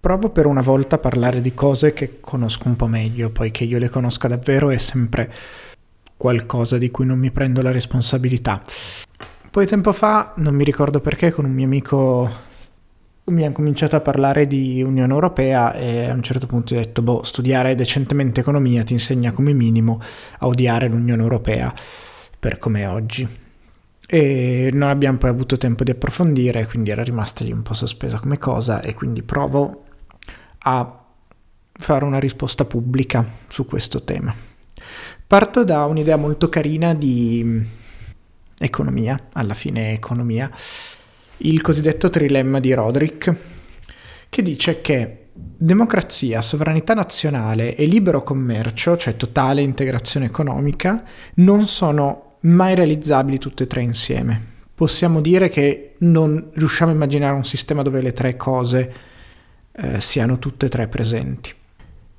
Provo per una volta a parlare di cose che conosco un po' meglio, poi che io le conosca davvero è sempre qualcosa di cui non mi prendo la responsabilità. Poi tempo fa, non mi ricordo perché, con un mio amico mi ha cominciato a parlare di Unione Europea e a un certo punto ho detto, boh, studiare decentemente economia ti insegna come minimo a odiare l'Unione Europea per come è oggi. E non abbiamo poi avuto tempo di approfondire, quindi era rimasta lì un po' sospesa come cosa e quindi provo a fare una risposta pubblica su questo tema. Parto da un'idea molto carina di mm, economia, alla fine economia, il cosiddetto trilemma di Roderick, che dice che democrazia, sovranità nazionale e libero commercio, cioè totale integrazione economica, non sono mai realizzabili tutte e tre insieme. Possiamo dire che non riusciamo a immaginare un sistema dove le tre cose eh, siano tutte e tre presenti.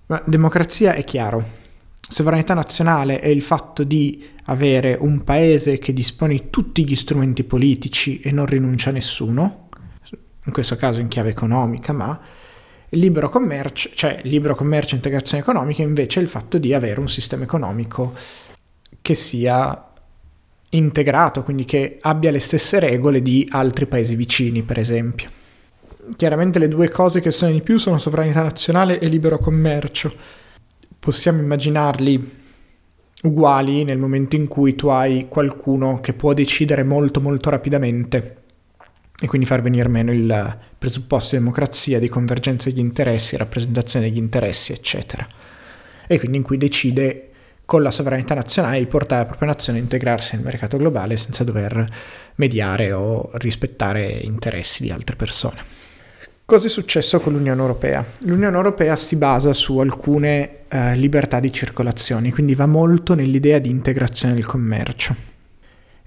Ma democrazia è chiaro. Sovranità nazionale è il fatto di avere un paese che dispone di tutti gli strumenti politici e non rinuncia a nessuno, in questo caso in chiave economica, ma libero commercio, cioè libero commercio e integrazione economica invece è il fatto di avere un sistema economico che sia integrato, quindi che abbia le stesse regole di altri paesi vicini, per esempio chiaramente le due cose che sono di più sono sovranità nazionale e libero commercio. Possiamo immaginarli uguali nel momento in cui tu hai qualcuno che può decidere molto molto rapidamente e quindi far venire meno il presupposto di democrazia, di convergenza degli interessi, rappresentazione degli interessi, eccetera. E quindi in cui decide con la sovranità nazionale di portare la propria nazione a integrarsi nel mercato globale senza dover mediare o rispettare interessi di altre persone. Cosa è successo con l'Unione Europea? L'Unione Europea si basa su alcune eh, libertà di circolazione, quindi va molto nell'idea di integrazione del commercio.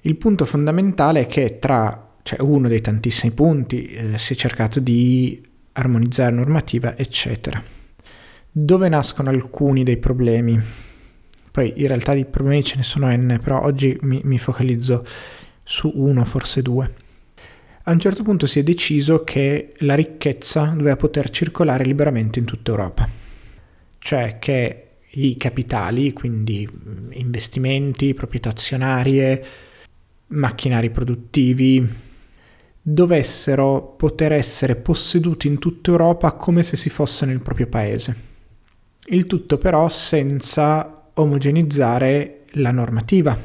Il punto fondamentale è che tra, cioè uno dei tantissimi punti, eh, si è cercato di armonizzare normativa, eccetera. Dove nascono alcuni dei problemi? Poi in realtà di problemi ce ne sono n, però oggi mi, mi focalizzo su uno, forse due a un certo punto si è deciso che la ricchezza doveva poter circolare liberamente in tutta Europa, cioè che i capitali, quindi investimenti, proprietà azionarie, macchinari produttivi, dovessero poter essere posseduti in tutta Europa come se si fosse nel proprio paese. Il tutto però senza omogenizzare la normativa,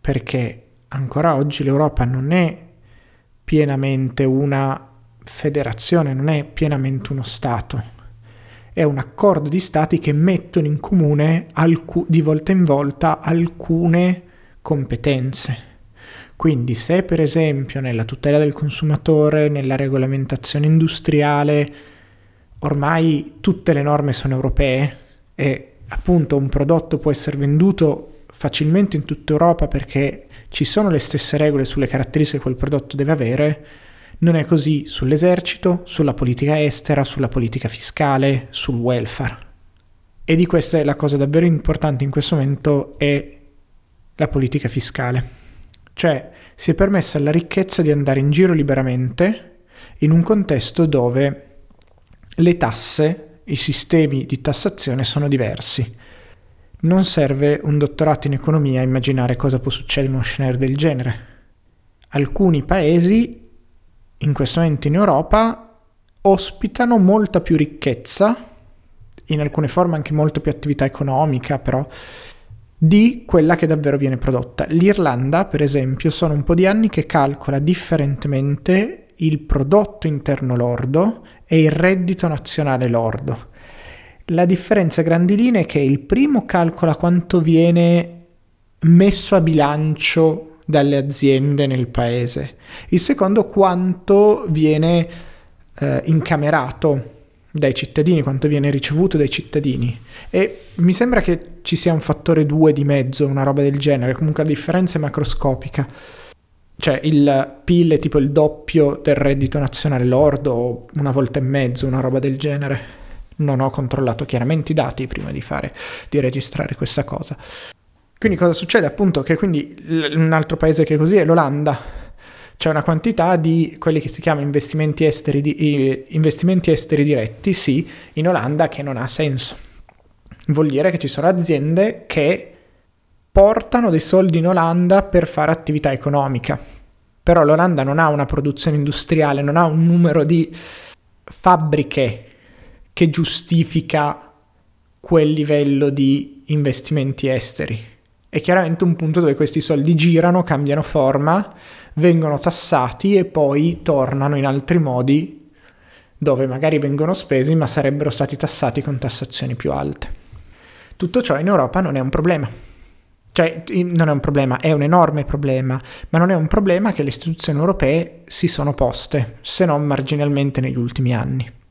perché ancora oggi l'Europa non è pienamente una federazione, non è pienamente uno Stato. È un accordo di Stati che mettono in comune alcu- di volta in volta alcune competenze. Quindi se per esempio nella tutela del consumatore, nella regolamentazione industriale, ormai tutte le norme sono europee e appunto un prodotto può essere venduto facilmente in tutta Europa perché ci sono le stesse regole sulle caratteristiche che quel prodotto deve avere, non è così sull'esercito, sulla politica estera, sulla politica fiscale, sul welfare. E di questa è la cosa davvero importante in questo momento è la politica fiscale. Cioè si è permessa alla ricchezza di andare in giro liberamente in un contesto dove le tasse, i sistemi di tassazione sono diversi. Non serve un dottorato in economia a immaginare cosa può succedere in uno scenario del genere. Alcuni paesi, in questo momento in Europa, ospitano molta più ricchezza, in alcune forme anche molto più attività economica, però, di quella che davvero viene prodotta. L'Irlanda, per esempio, sono un po' di anni che calcola differentemente il prodotto interno lordo e il reddito nazionale lordo. La differenza grandi linee è che il primo calcola quanto viene messo a bilancio dalle aziende nel paese, il secondo quanto viene eh, incamerato dai cittadini, quanto viene ricevuto dai cittadini. E mi sembra che ci sia un fattore 2 di mezzo, una roba del genere, comunque la differenza è macroscopica. Cioè il PIL è tipo il doppio del reddito nazionale lordo, una volta e mezzo, una roba del genere non ho controllato chiaramente i dati prima di, fare, di registrare questa cosa. Quindi cosa succede? Appunto che quindi un altro paese che è così è l'Olanda. c'è una quantità di quelli che si chiamano investimenti esteri, di, investimenti esteri diretti, sì, in Olanda che non ha senso. Vuol dire che ci sono aziende che portano dei soldi in Olanda per fare attività economica. Però l'Olanda non ha una produzione industriale, non ha un numero di fabbriche che giustifica quel livello di investimenti esteri. È chiaramente un punto dove questi soldi girano, cambiano forma, vengono tassati e poi tornano in altri modi dove magari vengono spesi ma sarebbero stati tassati con tassazioni più alte. Tutto ciò in Europa non è un problema. Cioè, non è un problema, è un enorme problema, ma non è un problema che le istituzioni europee si sono poste, se non marginalmente negli ultimi anni.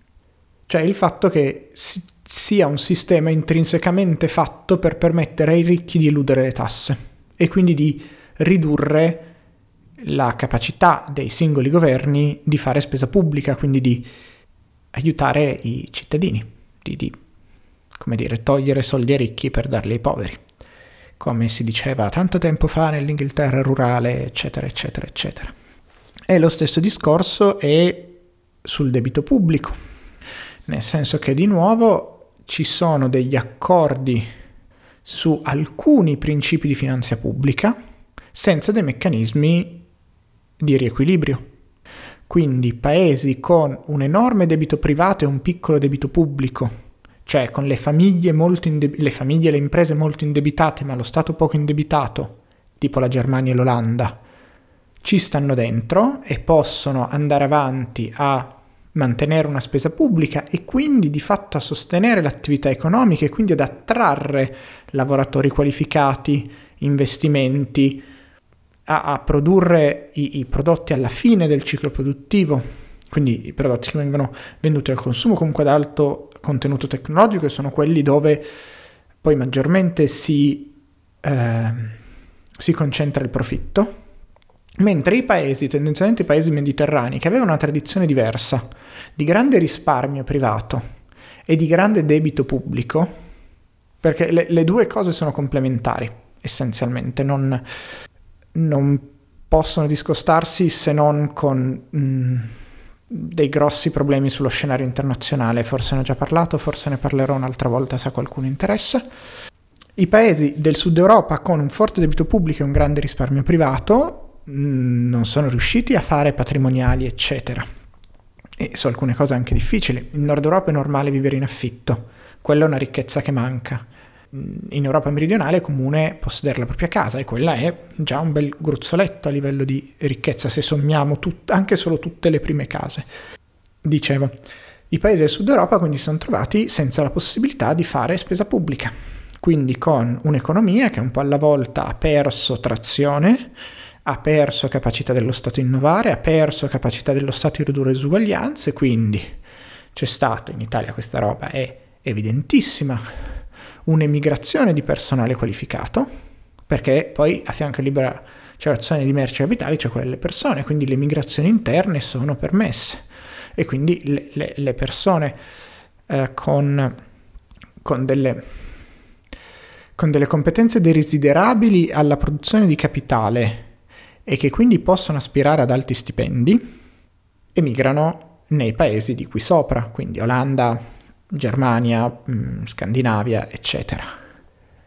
Cioè il fatto che si, sia un sistema intrinsecamente fatto per permettere ai ricchi di eludere le tasse e quindi di ridurre la capacità dei singoli governi di fare spesa pubblica, quindi di aiutare i cittadini, di, di come dire, togliere soldi ai ricchi per darli ai poveri, come si diceva tanto tempo fa nell'Inghilterra rurale, eccetera, eccetera, eccetera. E lo stesso discorso è sul debito pubblico, nel senso che di nuovo ci sono degli accordi su alcuni principi di finanza pubblica senza dei meccanismi di riequilibrio. Quindi paesi con un enorme debito privato e un piccolo debito pubblico, cioè con le famiglie, indeb- le famiglie e le imprese molto indebitate ma lo Stato poco indebitato, tipo la Germania e l'Olanda, ci stanno dentro e possono andare avanti a mantenere una spesa pubblica e quindi di fatto a sostenere l'attività economica e quindi ad attrarre lavoratori qualificati, investimenti, a, a produrre i, i, prodotti alla fine del ciclo produttivo, quindi i prodotti che vengono venduti al consumo comunque ad alto contenuto tecnologico e sono quelli dove poi maggiormente si, eh, si concentra il profitto, mentre i paesi, tendenzialmente i paesi mediterranei, che avevano una tradizione diversa di grande risparmio privato e di grande debito pubblico, perché le, le due cose sono complementari essenzialmente, non, non possono discostarsi se non con mh, mm, dei grossi problemi sullo scenario internazionale. Forse ne ho già parlato, forse ne parlerò un'altra volta se a qualcuno interessa. I paesi del sud Europa con un forte debito pubblico e un grande risparmio privato non sono riusciti a fare patrimoniali, eccetera. E su alcune cose anche difficili. In Nord Europa è normale vivere in affitto, quella è una ricchezza che manca in Europa meridionale è comune possedere la propria casa e quella è già un bel gruzzoletto a livello di ricchezza se sommiamo tut- anche solo tutte le prime case. Dicevo, i paesi del sud Europa quindi si sono trovati senza la possibilità di fare spesa pubblica, quindi con un'economia che un po' alla volta ha perso trazione, ha perso capacità dello Stato innovare, ha perso capacità dello Stato di ridurre le disuguaglianze, quindi c'è stato in Italia questa roba è evidentissima un'emigrazione di personale qualificato, perché poi a fianco alla libera circolazione di merci e capitali c'è quella delle persone, quindi le migrazioni interne sono permesse. E quindi le, le, le persone eh, con, con, delle, con delle competenze desiderabili alla produzione di capitale e che quindi possono aspirare ad alti stipendi, emigrano nei paesi di qui sopra, quindi Olanda, Germania, mm, Scandinavia, eccetera.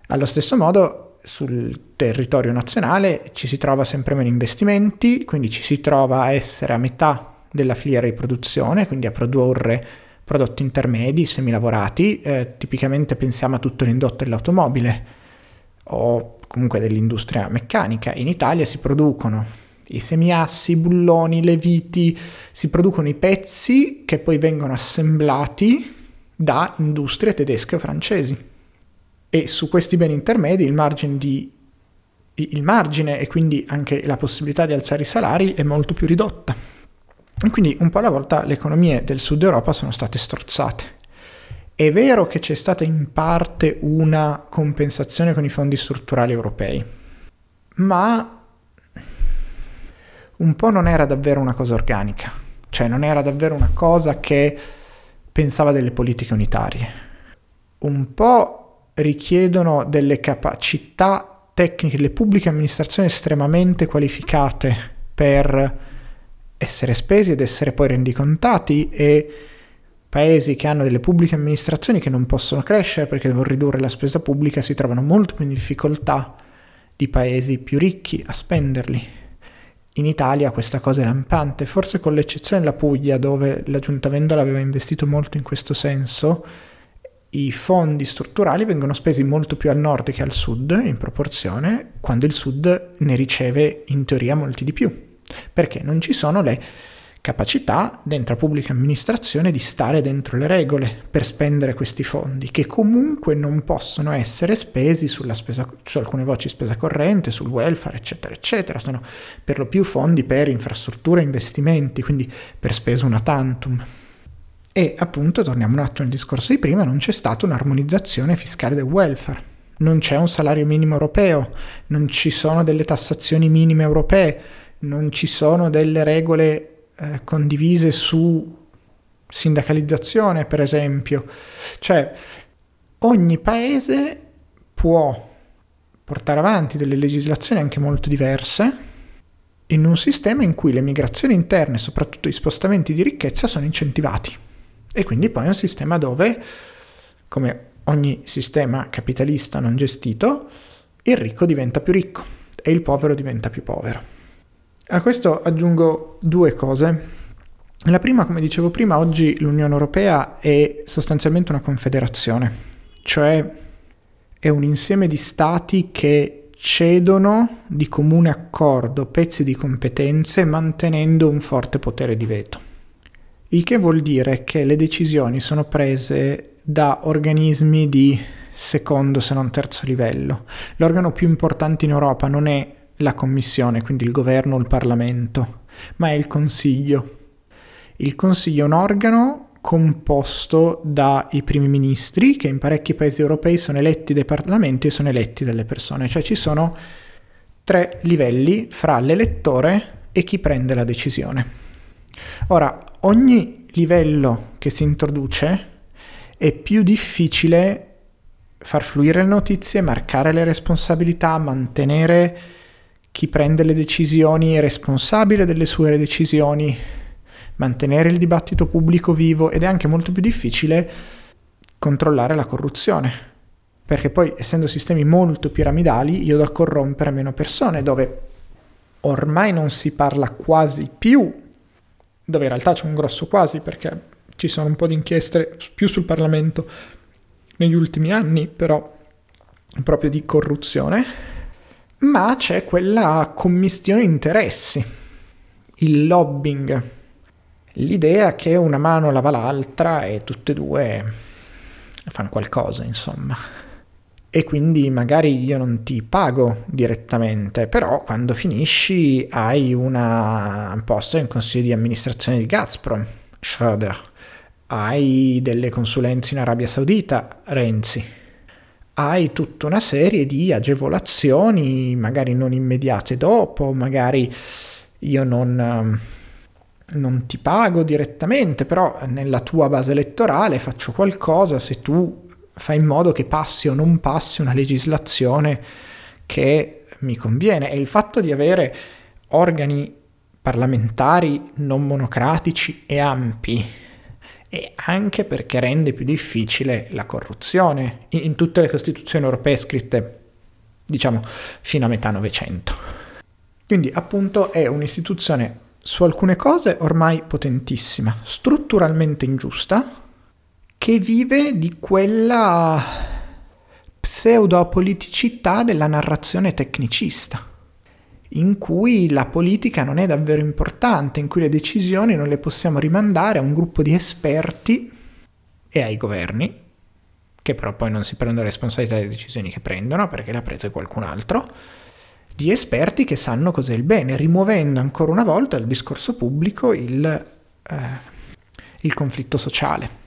Allo stesso modo sul territorio nazionale ci si trova sempre meno investimenti, quindi ci si trova a essere a metà della filiera di produzione, quindi a produrre prodotti intermedi, semilavorati, eh, tipicamente pensiamo a tutto l'indotto dell'automobile o comunque dell'industria meccanica. In Italia si producono i semiassi, i bulloni, le viti, si producono i pezzi che poi vengono assemblati da industrie tedesche o francesi. E su questi beni intermedi il margine, di, il margine e quindi anche la possibilità di alzare i salari è molto più ridotta. E quindi un po' alla volta le economie del sud Europa sono state strozzate. È vero che c'è stata in parte una compensazione con i fondi strutturali europei, ma un po' non era davvero una cosa organica, cioè non era davvero una cosa che pensava delle politiche unitarie. Un po' richiedono delle capacità tecniche, le pubbliche amministrazioni estremamente qualificate per essere spesi ed essere poi rendicontati e paesi che hanno delle pubbliche amministrazioni che non possono crescere perché devono ridurre la spesa pubblica si trovano molto più in difficoltà di paesi più ricchi a spenderli. In Italia questa cosa è lampante, forse con l'eccezione della Puglia dove la Giunta Vendola aveva investito molto in questo senso, i fondi strutturali vengono spesi molto più al nord che al sud in proporzione, quando il sud ne riceve in teoria molti di più, perché non ci sono le capacità dentro la pubblica amministrazione di stare dentro le regole per spendere questi fondi, che comunque non possono essere spesi spesa, su alcune voci spesa corrente, sul welfare, eccetera, eccetera. Sono per lo più fondi per infrastrutture e investimenti, quindi per spesa una tantum. E appunto, torniamo un attimo al discorso di prima, non c'è stata un'armonizzazione fiscale del welfare. Non c'è un salario minimo europeo, non ci sono delle tassazioni minime europee, non ci sono delle regole eh, condivise su sindacalizzazione, per esempio. Cioè, ogni paese può portare avanti delle legislazioni anche molto diverse in un sistema in cui le migrazioni interne, soprattutto i spostamenti di ricchezza, sono incentivati. E quindi poi è un sistema dove, come ogni sistema capitalista non gestito, il ricco diventa più ricco e il povero diventa più povero. A questo aggiungo due cose. La prima, come dicevo prima, oggi l'Unione Europea è sostanzialmente una confederazione, cioè è un insieme di stati che cedono di comune accordo pezzi di competenze mantenendo un forte potere di veto. Il che vuol dire che le decisioni sono prese da organismi di secondo se non terzo livello. L'organo più importante in Europa non è la Commissione, quindi il governo o il Parlamento, ma è il Consiglio. Il Consiglio è un organo composto dai primi ministri che in parecchi paesi europei sono eletti dai parlamenti e sono eletti dalle persone, cioè ci sono tre livelli fra l'elettore e chi prende la decisione. Ora, ogni livello che si introduce è più difficile far fluire le notizie, marcare le responsabilità, mantenere chi prende le decisioni è responsabile delle sue decisioni, mantenere il dibattito pubblico vivo ed è anche molto più difficile controllare la corruzione, perché poi essendo sistemi molto piramidali io da corrompere meno persone, dove ormai non si parla quasi più, dove in realtà c'è un grosso quasi perché ci sono un po' di inchieste più sul Parlamento negli ultimi anni, però proprio di corruzione, ma c'è quella commistione di interessi, il lobbying, l'idea che una mano lava l'altra e tutte e due fanno qualcosa, insomma. E quindi magari io non ti pago direttamente, però quando finisci hai una, un posto in consiglio di amministrazione di Gazprom, Schroeder, hai delle consulenze in Arabia Saudita, Renzi hai tutta una serie di agevolazioni, magari non immediate dopo, magari io non, ehm, non, ti pago direttamente, però nella tua base elettorale faccio qualcosa se tu fai in modo che passi o non passi una legislazione che mi conviene. E il fatto di avere organi parlamentari non monocratici e ampi e anche perché rende più difficile la corruzione in tutte le costituzioni europee scritte, diciamo, fino a metà Novecento. Quindi appunto è un'istituzione su alcune cose ormai potentissima, strutturalmente ingiusta, che vive di quella pseudo-politicità della narrazione tecnicista in cui la politica non è davvero importante, in cui le decisioni non le possiamo rimandare a un gruppo di esperti e ai governi, che però poi non si prendono responsabilità delle decisioni che prendono perché le ha prese qualcun altro, di esperti che sanno cos'è il bene, rimuovendo ancora una volta dal discorso pubblico il, eh, il conflitto sociale.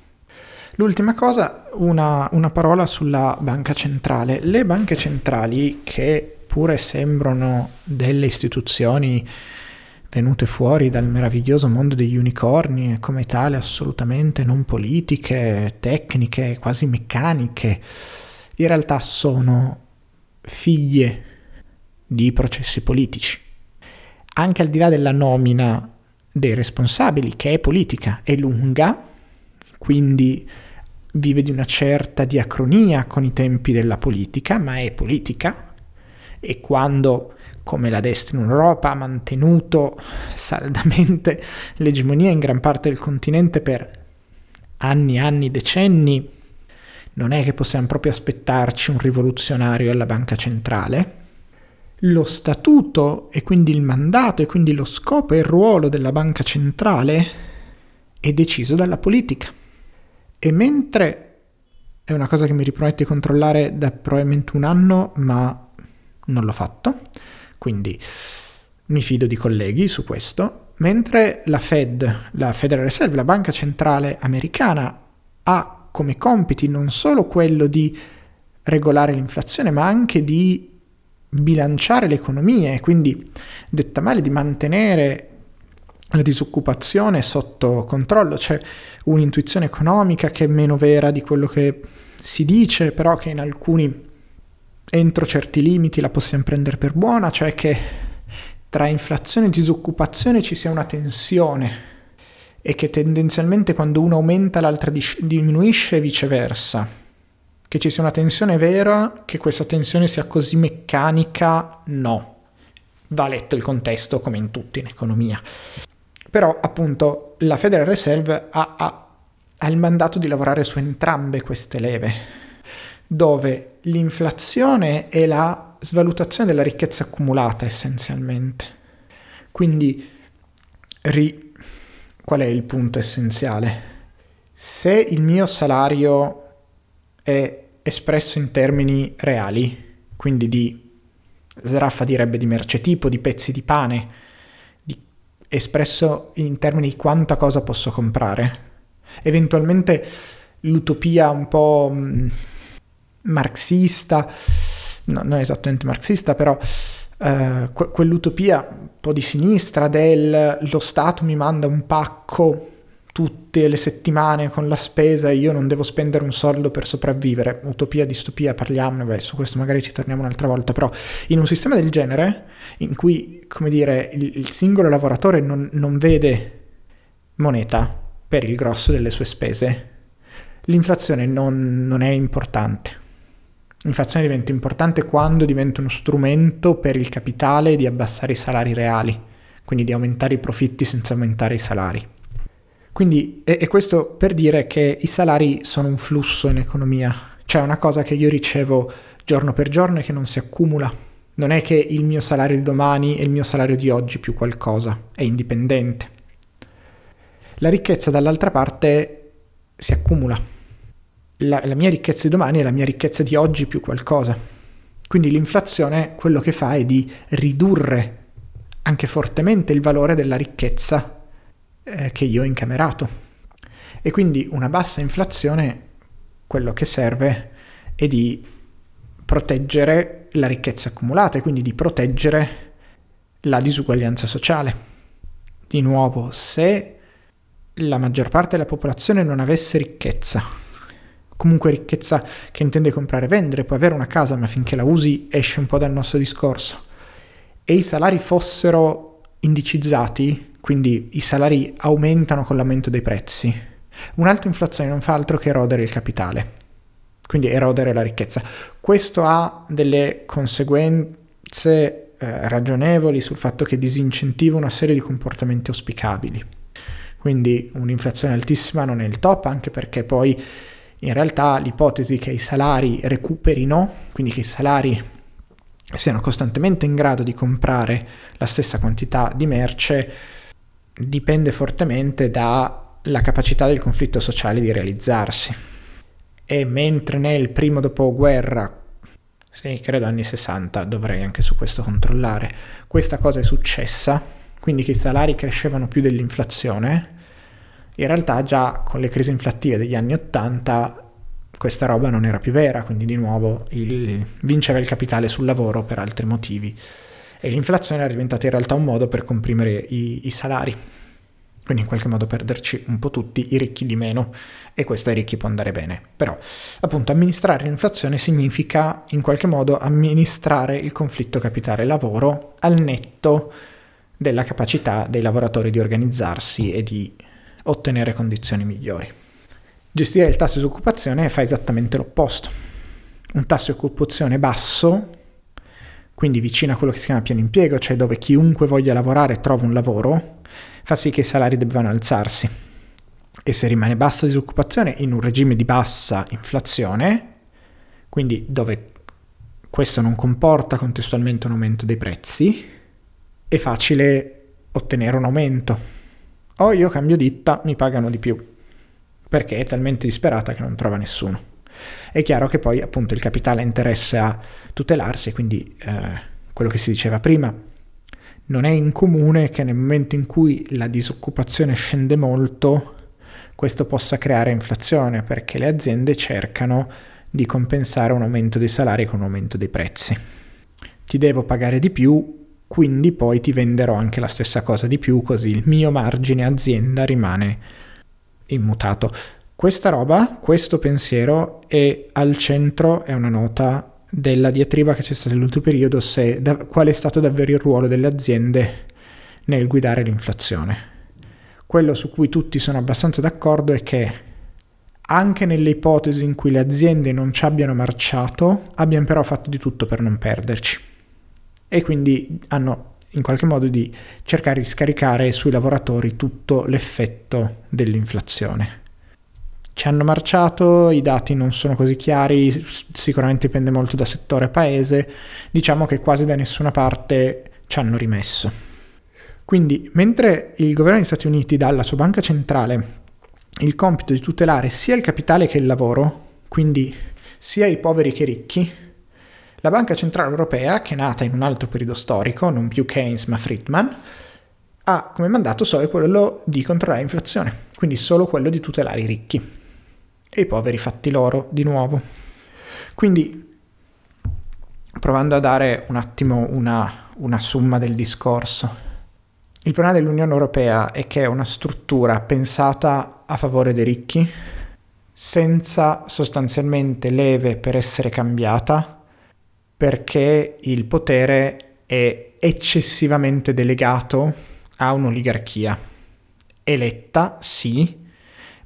L'ultima cosa, una, una parola sulla banca centrale. Le banche centrali che eppure sembrano delle istituzioni venute fuori dal meraviglioso mondo degli unicorni e come tale assolutamente non politiche, tecniche, quasi meccaniche, in realtà sono figlie di processi politici. anche al di là della nomina dei responsabili, che è politica, è lunga, quindi vive di una certa diacronia con i tempi della politica, ma è politica e quando, come la destra in Europa, ha mantenuto saldamente l'egemonia in gran parte del continente per anni, anni, decenni, non è che possiamo proprio aspettarci un rivoluzionario alla banca centrale. Lo statuto e quindi il mandato e quindi lo scopo e il ruolo della banca centrale è deciso dalla politica. E mentre è una cosa che mi riprometti di controllare da probabilmente un anno, ma non l'ho fatto, quindi mi fido di colleghi su questo, mentre la Fed, la Federal Reserve, la banca centrale americana, ha come compiti non solo quello di regolare l'inflazione, ma anche di bilanciare l'economia e quindi, detta male, di mantenere la disoccupazione sotto controllo, c'è un'intuizione economica che è meno vera di quello che si dice, però che in alcuni entro certi limiti la possiamo prendere per buona, cioè che tra inflazione e disoccupazione ci sia una tensione e che tendenzialmente quando uno aumenta l'altra diminuisce e viceversa. Che ci sia una tensione vera, che questa tensione sia così meccanica, no. Va letto il contesto come in tutti in economia. Però appunto la Federal Reserve ha, ha, ha il mandato di lavorare su entrambe queste leve, dove l'inflazione è la svalutazione della ricchezza accumulata essenzialmente. Quindi, ri... qual è il punto essenziale? Se il mio salario è espresso in termini reali, quindi di Sraffa direbbe di mercetipo, di pezzi di pane, espresso in termini di quanta cosa posso comprare. Eventualmente l'utopia un po' mm, marxista, no, non esattamente marxista, però eh, que- quell'utopia un po' di sinistra del lo Stato mi manda un pacco tutte le settimane con la spesa e io non devo spendere un soldo per sopravvivere. Utopia, distopia, parliamone, beh, su questo magari ci torniamo un'altra volta, però in un sistema del genere, in cui, come dire, il, il singolo lavoratore non, non vede moneta per il grosso delle sue spese, l'inflazione non, non è importante. L'inflazione diventa importante quando diventa uno strumento per il capitale di abbassare i salari reali, quindi di aumentare i profitti senza aumentare i salari. Quindi, e, e questo per dire che i salari sono un flusso in economia, cioè una cosa che io ricevo giorno per giorno e che non si accumula. Non è che il mio salario di domani e il mio salario di oggi più qualcosa, è indipendente. La ricchezza dall'altra parte si accumula. La, la, mia ricchezza di domani è la mia ricchezza di oggi più qualcosa. Quindi l'inflazione quello che fa è di ridurre anche fortemente il valore della ricchezza eh, che io ho incamerato. E quindi una bassa inflazione, quello che serve è di proteggere la ricchezza accumulata e quindi di proteggere la disuguaglianza sociale. Di nuovo, se la maggior parte della popolazione non avesse ricchezza, comunque ricchezza che intende comprare e vendere, può avere una casa, ma finché la usi esce un po' dal nostro discorso, e i salari fossero indicizzati, quindi i salari aumentano con l'aumento dei prezzi. Un'alta inflazione non fa altro che erodere il capitale, quindi erodere la ricchezza. Questo ha delle conseguenze eh, ragionevoli sul fatto che disincentiva una serie di comportamenti auspicabili. Quindi un'inflazione altissima non è il top, anche perché poi in realtà l'ipotesi che i salari recuperino, quindi che i salari siano costantemente in grado di comprare la stessa quantità di merce, dipende fortemente dalla capacità del conflitto sociale di realizzarsi. E mentre nel primo dopoguerra, sì, credo anni 60, dovrei anche su questo controllare, questa cosa è successa, quindi che i salari crescevano più dell'inflazione, in realtà già con le crisi inflattive degli anni 80 questa roba non era più vera, quindi di nuovo il, vinceva il capitale sul lavoro per altri motivi e l'inflazione era diventata in realtà un modo per comprimere i, i salari, quindi in qualche modo perderci un po' tutti, i ricchi di meno, e questo ai ricchi può andare bene. Però, appunto, amministrare l'inflazione significa in qualche modo amministrare il conflitto capitale-lavoro al netto della capacità dei lavoratori di organizzarsi e di ottenere condizioni migliori. Gestire il tasso di occupazione fa esattamente l'opposto. Un tasso di occupazione basso, quindi vicino a quello che si chiama pieno impiego, cioè dove chiunque voglia lavorare trova un lavoro, fa sì che i salari debbano alzarsi. E se rimane bassa disoccupazione in un regime di bassa inflazione, quindi dove questo non comporta contestualmente un aumento dei prezzi, è facile ottenere un aumento. O io cambio ditta, mi pagano di più, perché è talmente disperata che non trova nessuno. È chiaro che poi appunto il capitale ha interesse a tutelarsi, quindi eh, quello che si diceva prima, non è incomune che nel momento in cui la disoccupazione scende molto, questo possa creare inflazione, perché le aziende cercano di compensare un aumento dei salari con un aumento dei prezzi. Ti devo pagare di più, quindi poi ti venderò anche la stessa cosa di più, così il mio margine azienda rimane immutato. Questa roba, questo pensiero è al centro, è una nota della diatriba che c'è stata nell'ultimo periodo, se, da, qual è stato davvero il ruolo delle aziende nel guidare l'inflazione. Quello su cui tutti sono abbastanza d'accordo è che anche nelle ipotesi in cui le aziende non ci abbiano marciato, abbiamo però fatto di tutto per non perderci e quindi hanno in qualche modo di cercare di scaricare sui lavoratori tutto l'effetto dell'inflazione. Ci hanno marciato, i dati non sono così chiari, sicuramente dipende molto da settore e paese, diciamo che quasi da nessuna parte ci hanno rimesso. Quindi, mentre il governo degli Stati Uniti dà alla sua banca centrale il compito di tutelare sia il capitale che il lavoro, quindi sia i poveri che i ricchi, la Banca Centrale Europea, che è nata in un altro periodo storico, non più Keynes ma Friedman, ha come mandato solo quello di controllare l'inflazione, quindi solo quello di tutelare i ricchi e i poveri fatti loro di nuovo. Quindi, provando a dare un attimo una, una somma del discorso, il problema dell'Unione Europea è che è una struttura pensata a favore dei ricchi, senza sostanzialmente leve per essere cambiata, perché il potere è eccessivamente delegato a un'oligarchia. Eletta, sì,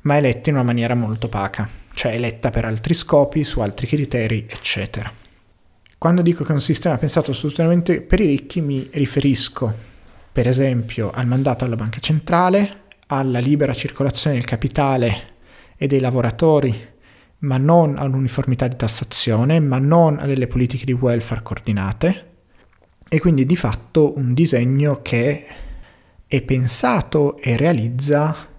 ma eletta in una maniera molto opaca, cioè eletta per altri scopi, su altri criteri, eccetera. Quando dico che è un sistema pensato assolutamente per i ricchi, mi riferisco, per esempio, al mandato alla banca centrale, alla libera circolazione del capitale e dei lavoratori ma non a un'uniformità di tassazione, ma non a delle politiche di welfare coordinate e quindi di fatto un disegno che è pensato e realizza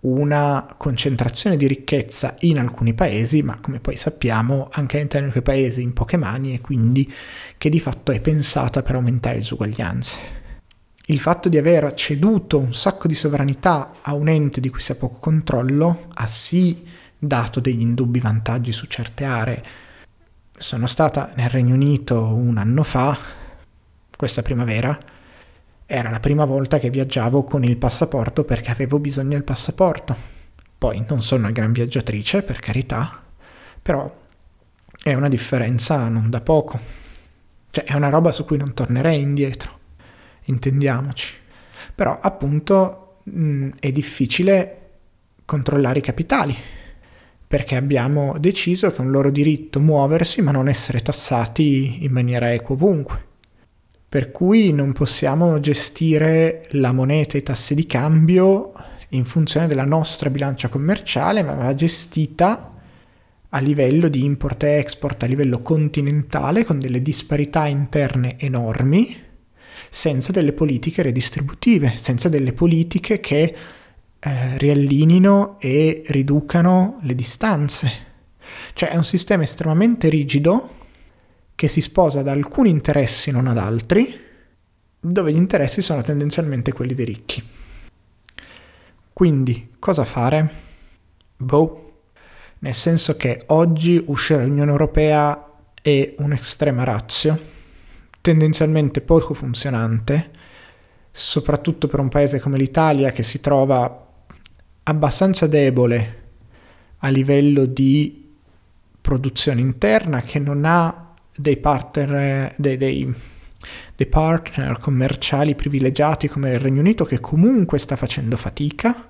una concentrazione di ricchezza in alcuni paesi, ma come poi sappiamo anche all'interno di quei paesi in poche mani e quindi che di fatto è pensata per aumentare le disuguaglianze. Il fatto di aver ceduto un sacco di sovranità a un ente di cui si ha poco controllo ha sì dato degli indubbi vantaggi su certe aree. Sono stata nel Regno Unito un anno fa, questa primavera, era la prima volta che viaggiavo con il passaporto perché avevo bisogno del passaporto. Poi non sono una gran viaggiatrice, per carità, però è una differenza non da poco. Cioè è una roba su cui non tornerei indietro, intendiamoci. Però appunto mh, è difficile controllare i capitali, perché abbiamo deciso che è un loro diritto muoversi ma non essere tassati in maniera equa ovunque. Per cui non possiamo gestire la moneta e i tassi di cambio in funzione della nostra bilancia commerciale, ma va gestita a livello di import e export a livello continentale con delle disparità interne enormi, senza delle politiche redistributive, senza delle politiche che eh, riallinino e riducano le distanze. Cioè è un sistema estremamente rigido che si sposa ad alcuni interessi, non ad altri, dove gli interessi sono tendenzialmente quelli dei ricchi. Quindi, cosa fare? Boh. Nel senso che oggi uscire dall'Unione Europea è un'estrema razio, tendenzialmente poco funzionante, soprattutto per un paese come l'Italia che si trova abbastanza debole a livello di produzione interna che non ha dei partner, dei, dei, dei partner commerciali privilegiati come il Regno Unito che comunque sta facendo fatica,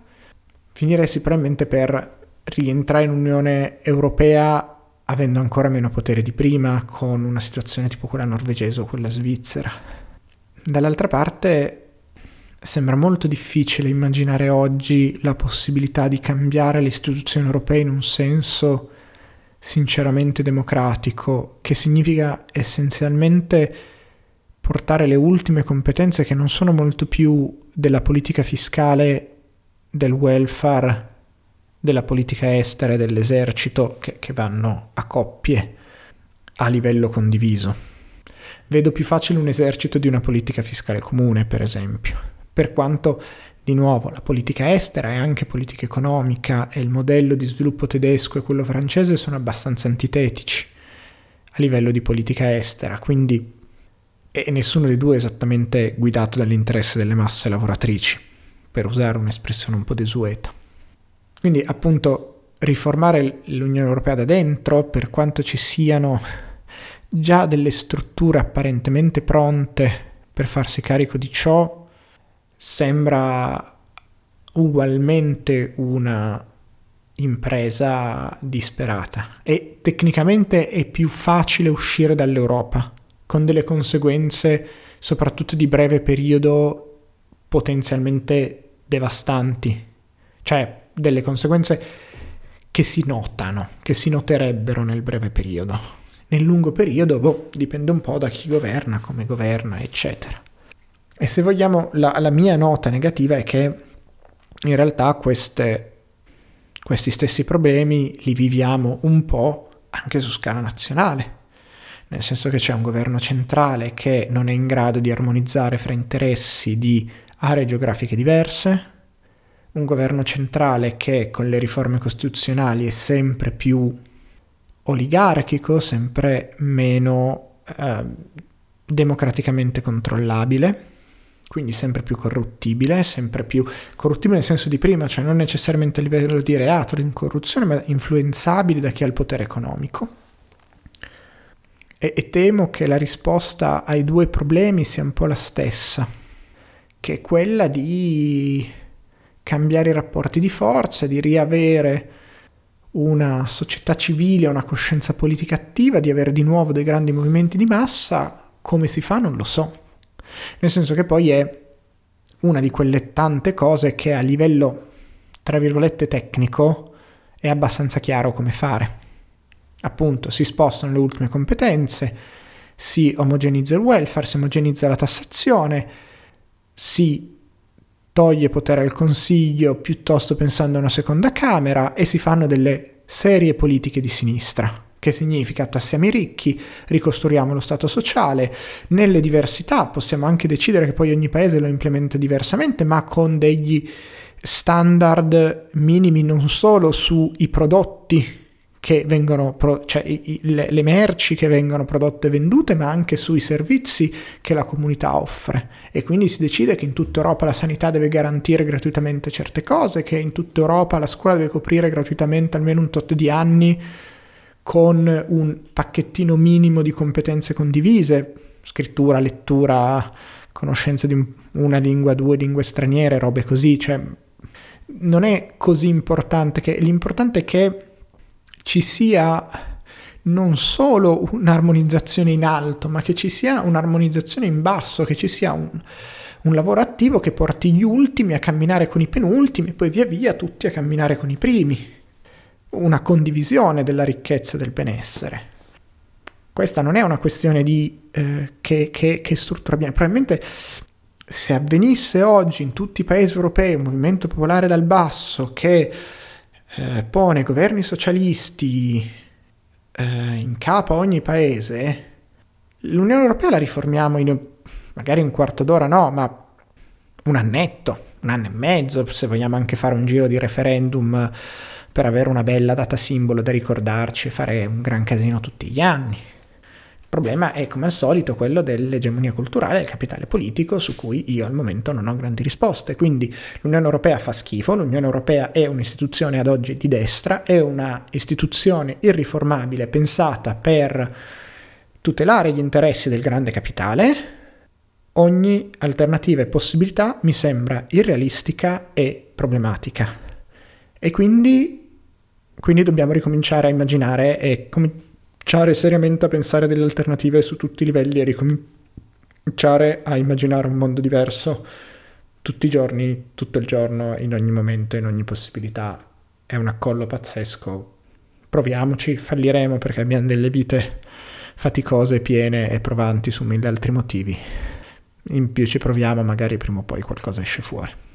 finiresti probabilmente per rientrare in Unione Europea avendo ancora meno potere di prima, con una situazione tipo quella norvegese o quella svizzera. Dall'altra parte sembra molto difficile immaginare oggi la possibilità di cambiare le istituzioni europee in un senso sinceramente democratico, che significa essenzialmente portare le ultime competenze che non sono molto più della politica fiscale, del welfare, della politica estera e dell'esercito, che, che vanno a coppie, a livello condiviso. Vedo più facile un esercito di una politica fiscale comune, per esempio, per quanto di nuovo, la politica estera e anche politica economica e il modello di sviluppo tedesco e quello francese sono abbastanza antitetici a livello di politica estera, quindi e nessuno dei due è esattamente guidato dall'interesse delle masse lavoratrici, per usare un'espressione un po' desueta. Quindi appunto riformare l'Unione Europea da dentro, per quanto ci siano già delle strutture apparentemente pronte per farsi carico di ciò, sembra ugualmente una impresa disperata e tecnicamente è più facile uscire dall'Europa con delle conseguenze soprattutto di breve periodo potenzialmente devastanti, cioè delle conseguenze che si notano, che si noterebbero nel breve periodo. Nel lungo periodo, boh, dipende un po' da chi governa, come governa, eccetera. E se vogliamo, la, la mia nota negativa è che in realtà queste, questi stessi problemi li viviamo un po' anche su scala nazionale, nel senso che c'è un governo centrale che non è in grado di armonizzare fra interessi di aree geografiche diverse, un governo centrale che con le riforme costituzionali è sempre più oligarchico, sempre meno eh, democraticamente controllabile quindi sempre più corruttibile, sempre più corruttibile nel senso di prima, cioè non necessariamente a livello di reato, di corruzione, ma influenzabili da chi ha il potere economico. E, e temo che la risposta ai due problemi sia un po' la stessa, che è quella di cambiare i rapporti di forza, di riavere una società civile, una coscienza politica attiva, di avere di nuovo dei grandi movimenti di massa, come si fa? Non lo so nel senso che poi è una di quelle tante cose che a livello, tra virgolette, tecnico è abbastanza chiaro come fare. Appunto, si spostano le ultime competenze, si omogenizza il welfare, si omogenizza la tassazione, si toglie potere al Consiglio piuttosto pensando a una seconda Camera e si fanno delle serie politiche di sinistra che significa tassiamo i ricchi, ricostruiamo lo Stato sociale, nelle diversità possiamo anche decidere che poi ogni paese lo implementa diversamente, ma con degli standard minimi non solo sui prodotti che vengono, pro- cioè i, le, le, merci che vengono prodotte e vendute, ma anche sui servizi che la comunità offre. E quindi si decide che in tutta Europa la sanità deve garantire gratuitamente certe cose, che in tutta Europa la scuola deve coprire gratuitamente almeno un tot di anni con un pacchettino minimo di competenze condivise, scrittura, lettura, conoscenza di una lingua, due lingue straniere, robe così, cioè non è così importante che l'importante è che ci sia non solo un'armonizzazione in alto, ma che ci sia un'armonizzazione in basso, che ci sia un, un lavoro attivo che porti gli ultimi a camminare con i penultimi e poi via via tutti a camminare con i primi una condivisione della ricchezza e del benessere. Questa non è una questione di eh, che, che, che struttura abbiamo. Probabilmente se avvenisse oggi in tutti i paesi europei un movimento popolare dal basso che eh, pone governi socialisti eh, in capo a ogni paese, l'Unione Europea la riformiamo in magari un quarto d'ora, no, ma un annetto, un anno e mezzo, se vogliamo anche fare un giro di referendum per avere una bella data simbolo da ricordarci e fare un gran casino tutti gli anni. Il problema è come al solito quello dell'egemonia culturale e del capitale politico su cui io al momento non ho grandi risposte. Quindi l'Unione Europea fa schifo, l'Unione Europea è un'istituzione ad oggi di destra, è una istituzione irriformabile pensata per tutelare gli interessi del grande capitale, ogni alternativa e possibilità mi sembra irrealistica e problematica. E quindi, quindi dobbiamo ricominciare a immaginare e cominciare seriamente a pensare delle alternative su tutti i livelli e ricominciare a immaginare un mondo diverso tutti i giorni, tutto il giorno, in ogni momento, in ogni possibilità. È un accollo pazzesco. Proviamoci, falliremo perché abbiamo delle vite faticose, piene e provanti su mille altri motivi. In più ci proviamo, magari prima o poi qualcosa esce fuori.